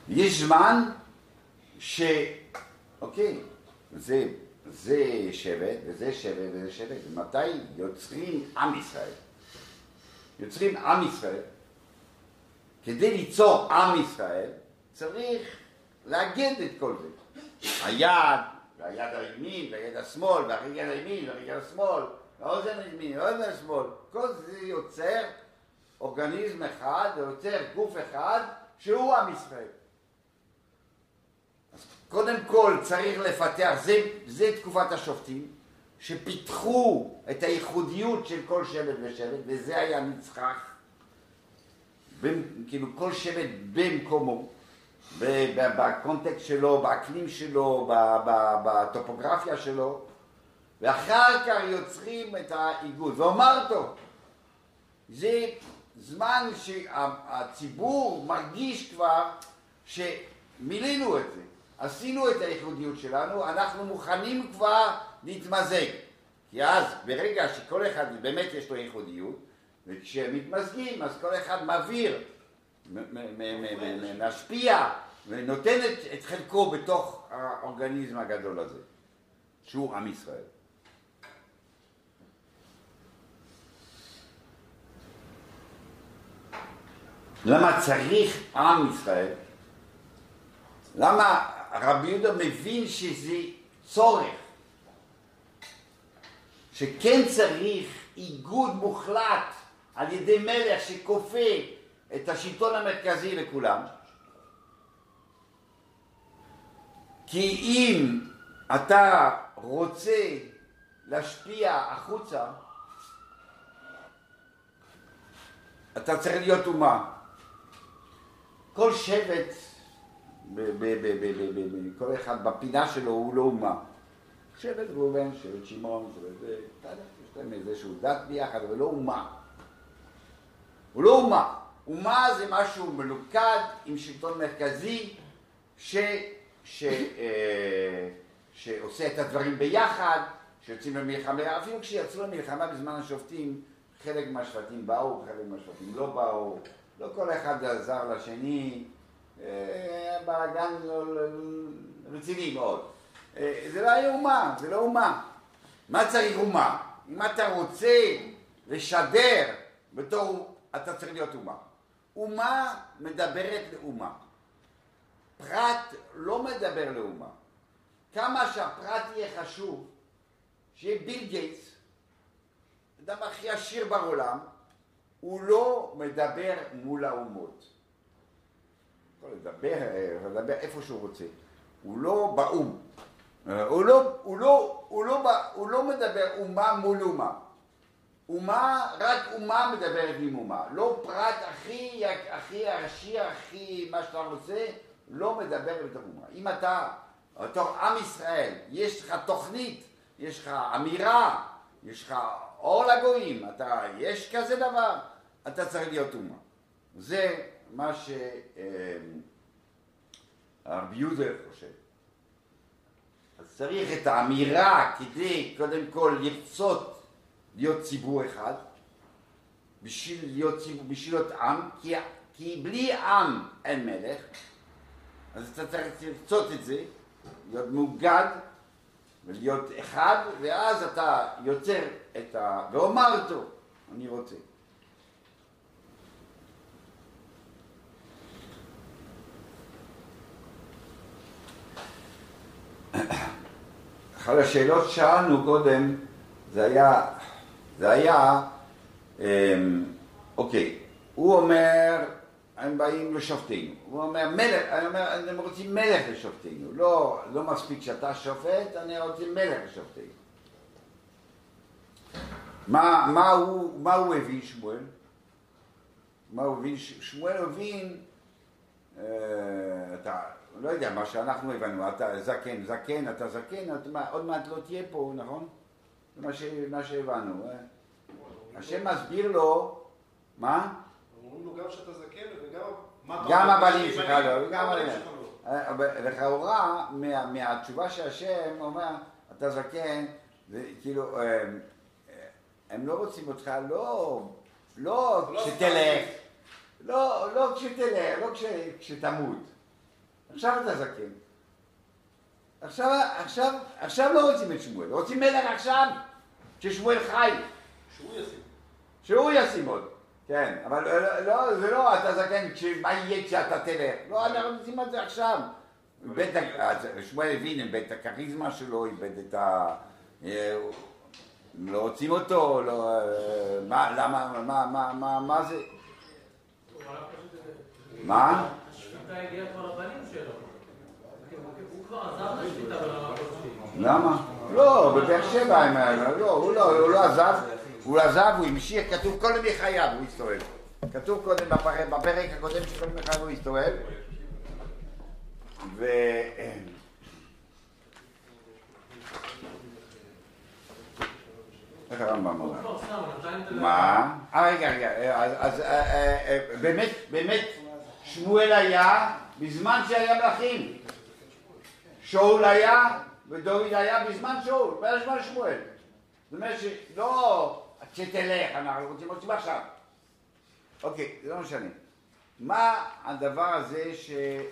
יש זמן ש... אוקיי, זה, זה שבט וזה שבט וזה שבט, ומתי יוצרים עם ישראל? יוצרים עם ישראל, כדי ליצור עם ישראל צריך לאגד את כל זה. היד, והיד הימין, והיד השמאל, והרגל הימין, והרגל השמאל, והאוזן הימין, והאוזן השמאל, כל זה יוצר אורגניזם אחד, יוצר גוף אחד, שהוא עם ישראל. קודם כל צריך לפתח, זה, זה תקופת השופטים, שפיתחו את הייחודיות של כל שבט ושבט, וזה היה נצחך. כאילו כל שבט במקומו, בקונטקסט שלו, באקלים שלו, בטופוגרפיה שלו, ואחר כך יוצרים את האיגוד. ואומר טוב, זה זמן שהציבור מרגיש כבר שמילאנו את זה, עשינו את הייחודיות שלנו, אנחנו מוכנים כבר להתמזג. כי אז ברגע שכל אחד באמת יש לו ייחודיות, וכשמתמזגים אז כל אחד מעביר, משפיע ונותן את חלקו בתוך האורגניזם הגדול הזה, שהוא עם ישראל. למה צריך עם ישראל? למה רבי יהודה מבין שזה צורך? שכן צריך איגוד מוחלט על ידי מלך שכופה את השלטון המרכזי לכולם. כי אם אתה רוצה להשפיע החוצה, אתה צריך להיות אומה. כל שבט, כל אחד בפינה שלו הוא לא אומה. שבט ראובן, שבט שמעון, שבט זה, יש להם איזשהו דת ביחד, אבל לא אומה. הוא לא אומה. אומה זה משהו מלוכד עם שלטון מרכזי ש, ש, אה, שעושה את הדברים ביחד, שיוצאים למלחמה, אפילו כשיצאו למלחמה בזמן השופטים, חלק מהשבטים באו, חלק מהשבטים לא באו, לא כל אחד עזר לשני, אה, בלאגן לא, לא, רציני מאוד. אה, זה לא היה אומה, זה לא אומה. מה צריך אומה? אם אתה רוצה לשדר בתור, אתה צריך להיות אומה. אומה מדברת לאומה. פרט לא מדבר לאומה. כמה שהפרט יהיה חשוב, שיהיה ביל גייטס, אדם הכי עשיר בעולם, הוא לא מדבר מול האומות. יכול לדבר, לדבר איפה שהוא רוצה. הוא לא באו"ם. הוא לא, הוא, לא, הוא, לא, הוא לא מדבר אומה מול אומה. אומה, רק אומה מדברת עם אומה. לא פרט הכי, הכי עשיר, הכי מה שאתה רוצה, לא מדבר בתור אומה. אם אתה, בתור עם ישראל, יש לך תוכנית, יש לך אמירה, יש לך אור לגויים, אתה, יש כזה דבר, אתה צריך להיות אומה. זה מה שהרבי יהודה חושב. אז צריך את האמירה כדי קודם כל לרצות להיות ציבור אחד, בשביל להיות, ציבור, בשביל להיות עם, כי, כי בלי עם אין מלך, אז אתה צריך לרצות את זה, להיות מאוגד ולהיות אחד, ואז אתה יוצר את ה... ואומר אותו, אני רוצה. אחת השאלות ששאלנו קודם, זה היה, זה היה, אמ, אוקיי, הוא אומר, הם באים לשופטים, הוא אומר, מלך, אני אומר, הם רוצים מלך לשופטינו, לא, לא מספיק שאתה שופט, אני רוצה מלך לשופטינו. מה, מה, הוא, מה הוא הבין שמואל? מה הוא הבין? שמואל הבין, אה, אתה, לא יודע, מה שאנחנו הבנו, אתה זקן, זקן, אתה זקן, אתה, עוד מעט לא תהיה פה, נכון? זה מה, ש, מה שהבנו. אה? השם מסביר לו, מה? אומרים לו גם שאתה זקן וגם... גם הבנים שלך לא, גם הבנים שלך לא. אה, לכאורה, מהתשובה שהשם אומר, אתה זקן, זה כאילו, אה, הם לא רוצים אותך לא לא לא כשתלך, לא, לא כשתלך, לא כש, כשתמות. עכשיו אתה זקן. עכשיו, עכשיו, עכשיו לא רוצים את שמואל, רוצים מלך עכשיו, כששמואל חי, שהוא ישים. שהוא ישים עוד. כן, אבל לא, לא, זה לא אתה זקן, מה יהיה כשאתה תלך? לא, אנחנו רוצים את זה עכשיו. שמואל הבין, איבד את הכריזמה שלו, איבד את ה... אה, לא רוצים אותו, לא... אה, מה, למה, מה, מה, מה, מה זה. מה? השפיטה הגיעה כבר לבנים שלו. הוא כבר עזב את השפיטה ברמה כלשהי. למה? לא, בבאר שבע הם... לא, הוא לא, הוא לא עזב, הוא עזב, הוא המשיך, כתוב כל ימי חייו, הוא הסתובב. כתוב קודם, בפרק, הקודם של כל ימי חייו הוא הסתובב. ו... איך הרמב"ם זה... מה? אה, רגע, רגע, אז, אז אה, אה, אה, באמת, באמת, שמואל היה בזמן שהיה מלכים. שאול היה, ודוד היה בזמן שאול, בזמן שמואל. זאת אומרת שלא כשתלך, אנחנו רוצים רוצים עכשיו. אוקיי, זה לא משנה. מה הדבר הזה ש...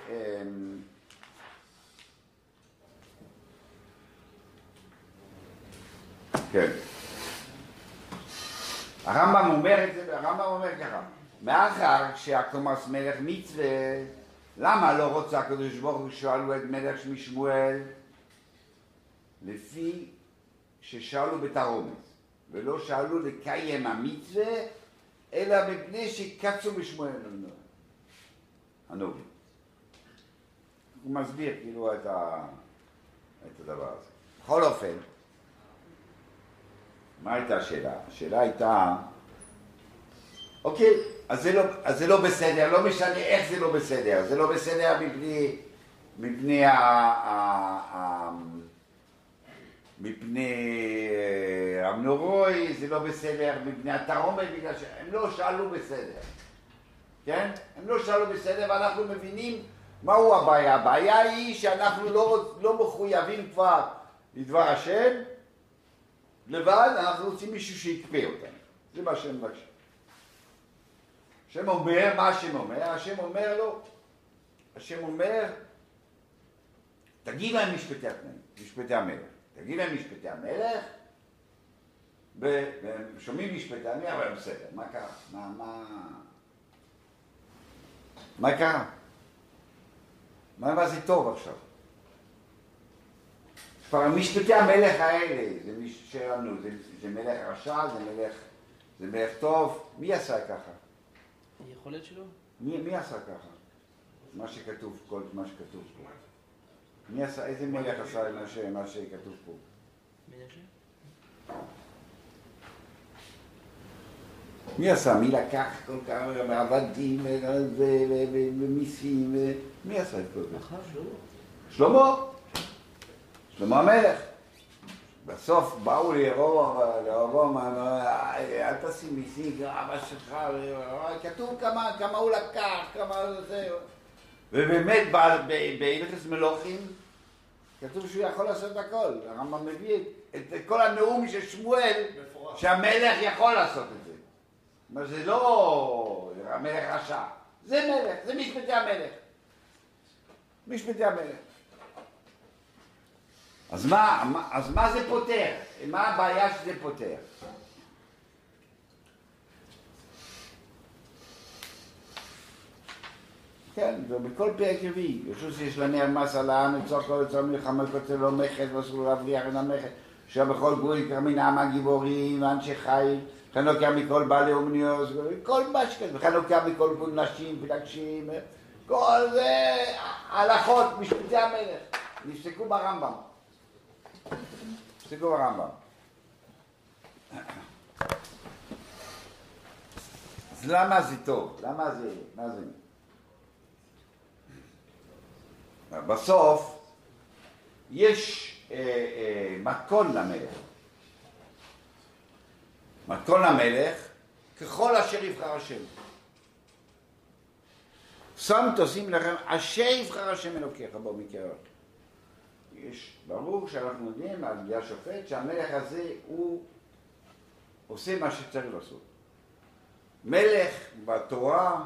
אמ, כן. הרמב"ם אומר את זה, הרמב"ם אומר ככה, מאחר שהקומס מלך מצווה, למה לא רוצה הקדוש ברוך הוא שאלו את מלך שמי שמואל? לפי ששאלו בתרעומת, ולא שאלו לקיים המצווה, אלא מפני שקצו בשמואל הנובי. הוא מסביר כאילו את, ה... את הדבר הזה. בכל אופן, מה הייתה השאלה? השאלה הייתה, אוקיי, אז זה לא, אז זה לא בסדר, לא משנה איך זה לא בסדר, זה לא בסדר מפני, מפני, ה, ה, ה, מפני אה, המנורוי, זה לא בסדר מפני התרעומת, בגלל שהם לא שאלו בסדר, כן? הם לא שאלו בסדר ואנחנו מבינים מהו הבעיה. הבעיה היא שאנחנו לא, לא מחויבים כבר לדבר השם, לבד, אנחנו רוצים מישהו שיקפה אותנו. זה מה שהם מבקשים. השם אומר, מה השם אומר? השם אומר לו, השם אומר, תגיד להם משפטי התנאים, משפטי המלך. תגיד להם משפטי המלך, ו- והם שומעים משפטי המלך, אבל בסדר, מה קרה? מה, מה... מה קרה? מה, מה זה טוב עכשיו? כבר משפטי המלך האלה, זה מי שלנו, זה, זה מלך רשע, זה מלך, זה מלך טוב, מי עשה ככה? היכולת שלו? מי, מי עשה ככה? מה שכתוב, כל מה שכתוב פה. מי עשה, איזה מלך עשה מה, ש, מה שכתוב פה? מי עשה? מי לקח כל כך הרבה עבדים ו- ו- ו- ו- ומיסים? מי עשה את כל זה? שלמה. שלמה המלך. בסוף באו לירום, לירום, אל תשים מיסים, אבא שלך, כתוב כמה, כמה הוא לקח, כמה זה. ובאמת בהלכס מלוכים כתוב שהוא יכול לעשות הכל. הרמב"ם מביא את, כל הנאום של שמואל. שהמלך יכול לעשות את זה. אומרת, זה לא המלך רשע, זה מלך, זה משפטי המלך. משפטי המלך. אז מה, מה- אז מה זה פותר? מה הבעיה שזה פותר? כן, ובכל פרק רביעי, ישו שיש לנר מס על העם, לצור כל יצור מלחמה, קוצר לו מכס, ואסור להבריח את המכס, אשר בכל גבול יקרא מן העם הגיבורים, ואנשי חיל, לוקח מכל בעלי אומניוס, כל מה שכזה, לוקח מכל גבול נשים, פלגשים, כל זה הלכות, משפטי המלך, נפסקו ברמב"ם. נפסקו ברמב"ם. אז למה זה טוב? למה זה, מה זה? בסוף יש אה, אה, מתכון למלך. מתכון למלך ככל אשר יבחר השם. שם תושים לכם אשר יבחר השם אלוקיך בו מקרב. יש, ברור שאנחנו יודעים על ידי השופט שהמלך הזה הוא עושה מה שצריך לעשות. מלך בתורה,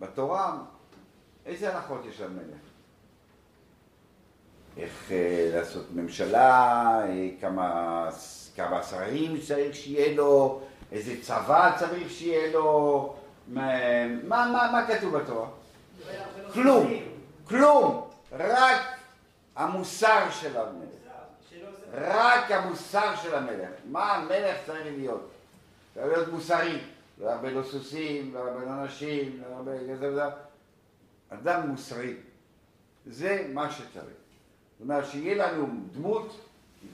בתורה, איזה הנחות יש על מלך? איך אה, לעשות ממשלה, אה, כמה, כמה שרים צריך שיהיה לו, איזה צבא צריך שיהיה לו, מה, מה, מה, מה כתוב בתורה? כלום, כלום, רק המוסר של המלך. רק המוסר של המלך. מה המלך צריך להיות? צריך להיות מוסרי. לא הרבה לא סוסים, לא הרבה לא נשים, לא הרבה כזה וזה. אדם מוסרי. זה מה שצריך. זאת אומרת, שיהיה לנו דמות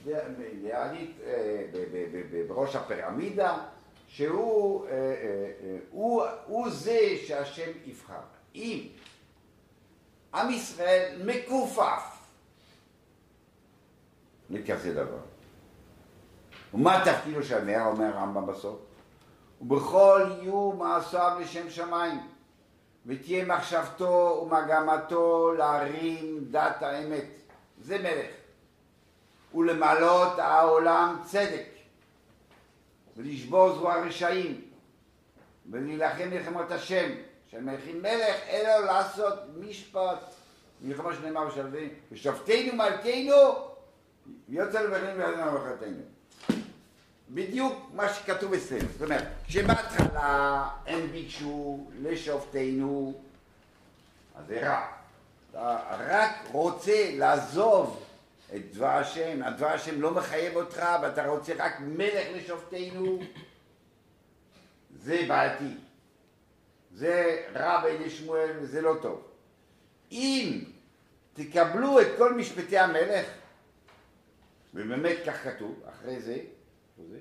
אידיאלית אה, בראש הפירמידה, שהוא אה, אה, זה שהשם יבחר. אם עם ישראל מכופף לכזה דבר. ומה תפקידו של המאה, אומר הרמב"ם בסוף? ובכל יהיו מעשיו לשם שמיים, ותהיה מחשבתו ומגמתו להרים דת האמת. זה מלך. ולמלות העולם צדק, ולשבור זרוע רשעים, ולהילחם מלחמות השם, שמלכים מלך, אלא לעשות משפט, מלחמה שנאמר ושפטנו מלכנו, ויוצא לבנים ויוצא למלכתנו. בדיוק מה שכתוב אצלנו. זאת אומרת, כשבהתחלה הם ביקשו לשופטנו, אז זה רע. אתה רק רוצה לעזוב את דבר השם, הדבר השם לא מחייב אותך ואתה רוצה רק מלך לשופטנו, זה בעייתי. זה רע בעיני שמואל וזה לא טוב. אם תקבלו את כל משפטי המלך, ובאמת כך כתוב, אחרי זה, זה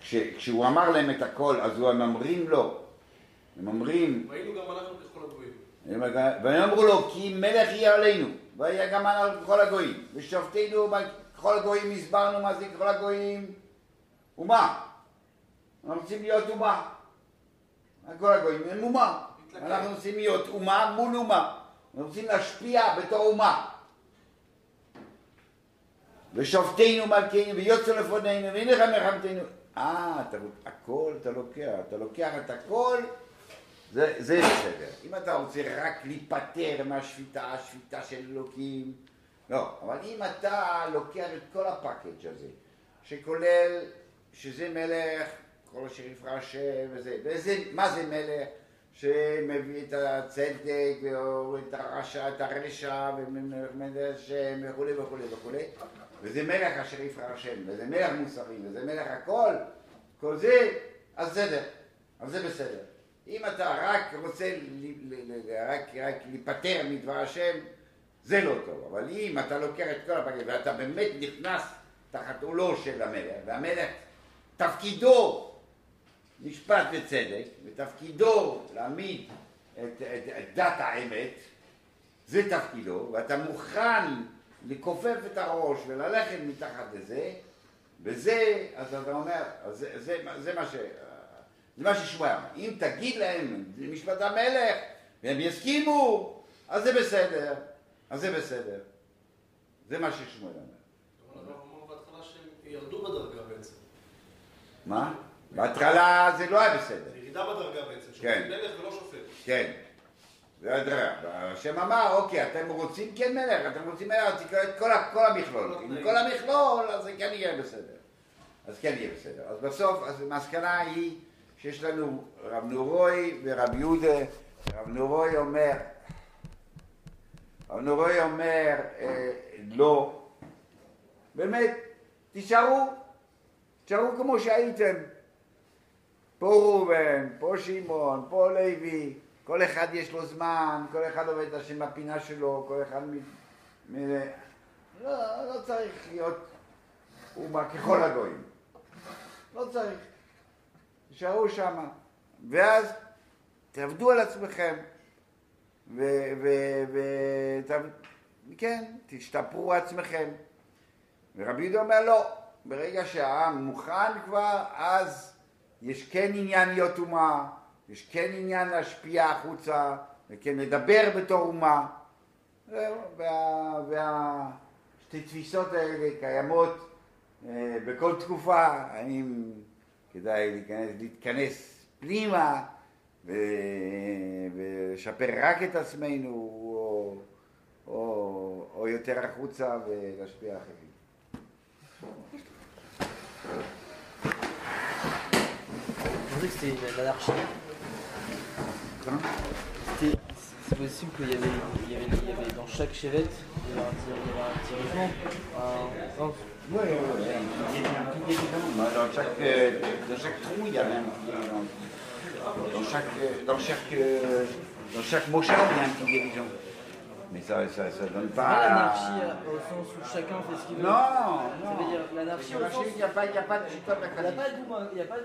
כש, כשהוא אמר להם את הכל, אז הם אומרים לו, הם אומרים, ראינו גם אנחנו ככל הגויים. והם אמרו לו, כי מלך יהיה עלינו, והיה גם על כל הגויים, ושופטינו ככל הגויים, הסברנו מה זה ככל הגויים, אומה. אנחנו רוצים להיות אומה. כל הגויים הם אומה. אנחנו רוצים להיות אומה מול אומה. אנחנו רוצים להשפיע בתור אומה. ושופטינו מלכנו ויוצא לפנינו והנה לך מלחמתנו. אה, אתה, הכל אתה לוקח, אתה לוקח את הכל, זה, זה בסדר. אם אתה רוצה רק להיפטר מהשפיטה, השפיטה של אלוקים, לא. אבל אם אתה לוקח את כל הפאקג' הזה, שכולל שזה מלך, כל אשר יפרע השם וזה, וזה, מה זה מלך? שמביא את הצדק ואת הרשע, את הרשע ומלך השם וכולי וכולי וכולי וזה מלך אשר יבחר השם, וזה מלך מוסרי, וזה מלך הכל, כל זה, אז בסדר, אז זה בסדר. אם אתה רק רוצה רק, רק להיפטר מדבר השם, זה לא טוב. אבל אם אתה לוקח את כל הפרקים ואתה באמת נכנס תחת עולו של המלך, והמלך תפקידו משפט וצדק, ותפקידו להעמיד את, את, את דת האמת, זה תפקידו, ואתה מוכן לכופף את הראש וללכת מתחת לזה, וזה, אז אתה אומר, אז זה, זה, זה מה ש... זה מה ששמואל אמר. אם תגיד להם, זה משפט המלך, והם יסכימו, אז זה בסדר. אז זה בסדר. זה מה ששמואל אומר. אבל הרב אמר בהתחלה שהם ירדו בדרגה בעצם. מה? בהתחלה זה לא היה בסדר. זה ירידה בדרגה בעצם. כן. שופטים מלך ולא שופט. כן. הדרך. השם אמר, אוקיי, אתם רוצים כן מלך, אתם רוצים מלך, אז תקראו את כל, כל המכלול. עם כל המכלול, אז זה כן יהיה בסדר. אז כן יהיה בסדר. אז בסוף, אז המסקנה היא שיש לנו רב נורוי ורב יהודה. רב נורוי אומר, רב נורוי אומר, אה, לא. באמת, תישארו, תישארו כמו שהייתם. פה ראובן, פה שמעון, פה לוי, כל אחד יש לו זמן, כל אחד עובד את השם בפינה שלו, כל אחד מ... מ... לא, לא צריך להיות אומה ככל הגויים. לא צריך. תישארו שמה. ואז תעבדו על עצמכם. ו... ו... ו... תעב... כן, תשתפרו עצמכם. ורבי יהודה אומר לא, ברגע שהעם מוכן כבר, אז יש כן עניין להיות אומה, יש כן עניין להשפיע החוצה, וכן לדבר בתור אומה. זהו, וה- והשתי תפיסות האלה קיימות אה, בכל תקופה, האם כדאי להיכנס, להתכנס פנימה ו... ולשפר רק את עצמנו, או, או, או יותר החוצה ולהשפיע אחרים. Pensais que c'était une Hein C'était- C'est possible qu'il y avait, y avait, y avait dans chaque chevette, il y avait un, avait. Un, un- Oui, oui, oui. Il y a un petit. Dans chaque, euh, dans chaque trou, il y avait un petit. Dans chaque, euh, dans chaque, euh, dans chaque mochade, il y a un petit dirigeant. Mais ça, ça, ça donne c'est pas pas. l'anarchie euh, au sens où chacun fait ce qu'il veut. Non, Ça non. veut dire l'anarchie au sens Il n'y a pas, il y a pas de Il n'y a pas de il n'y a pas de.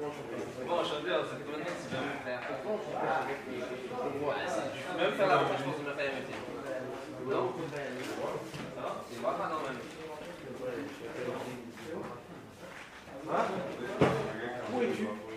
Bon, enchanté, ça fait combien de temps. Que tu viens me faire Je peux même faire la recherche, je pense que je vais faire les métiers. Non? Ça va? C'est pas mal, non, même. Où es-tu?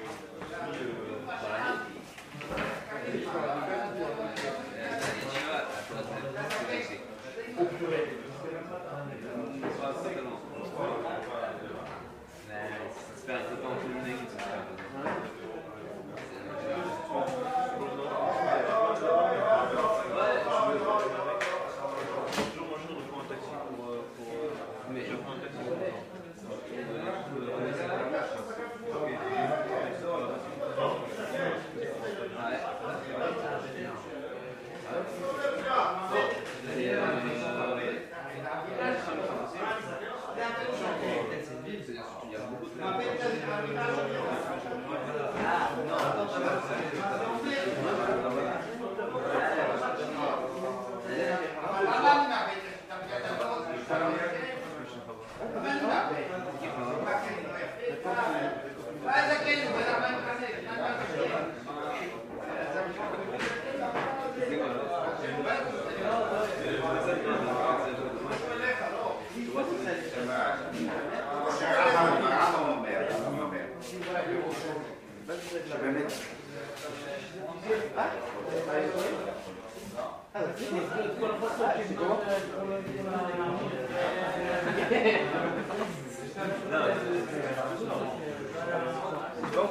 Allora,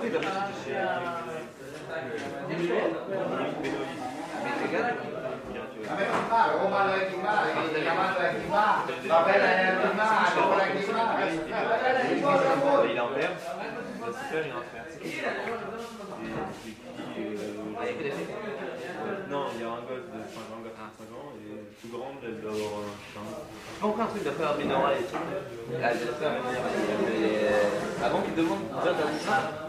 qui dove si dice a me non male, o male a chi male, che chiamate a chi male, va bene a chi male, ora a chi male, va bene a chi male, va bene a chi male, non, il y a un gosse de 5 ans, à 5 ans, et plus grande, elle doit avoir pas, encore un truc de faire Minora et tout. Ah, de faire. Avant qu'ils demandent déjà t'as dit ça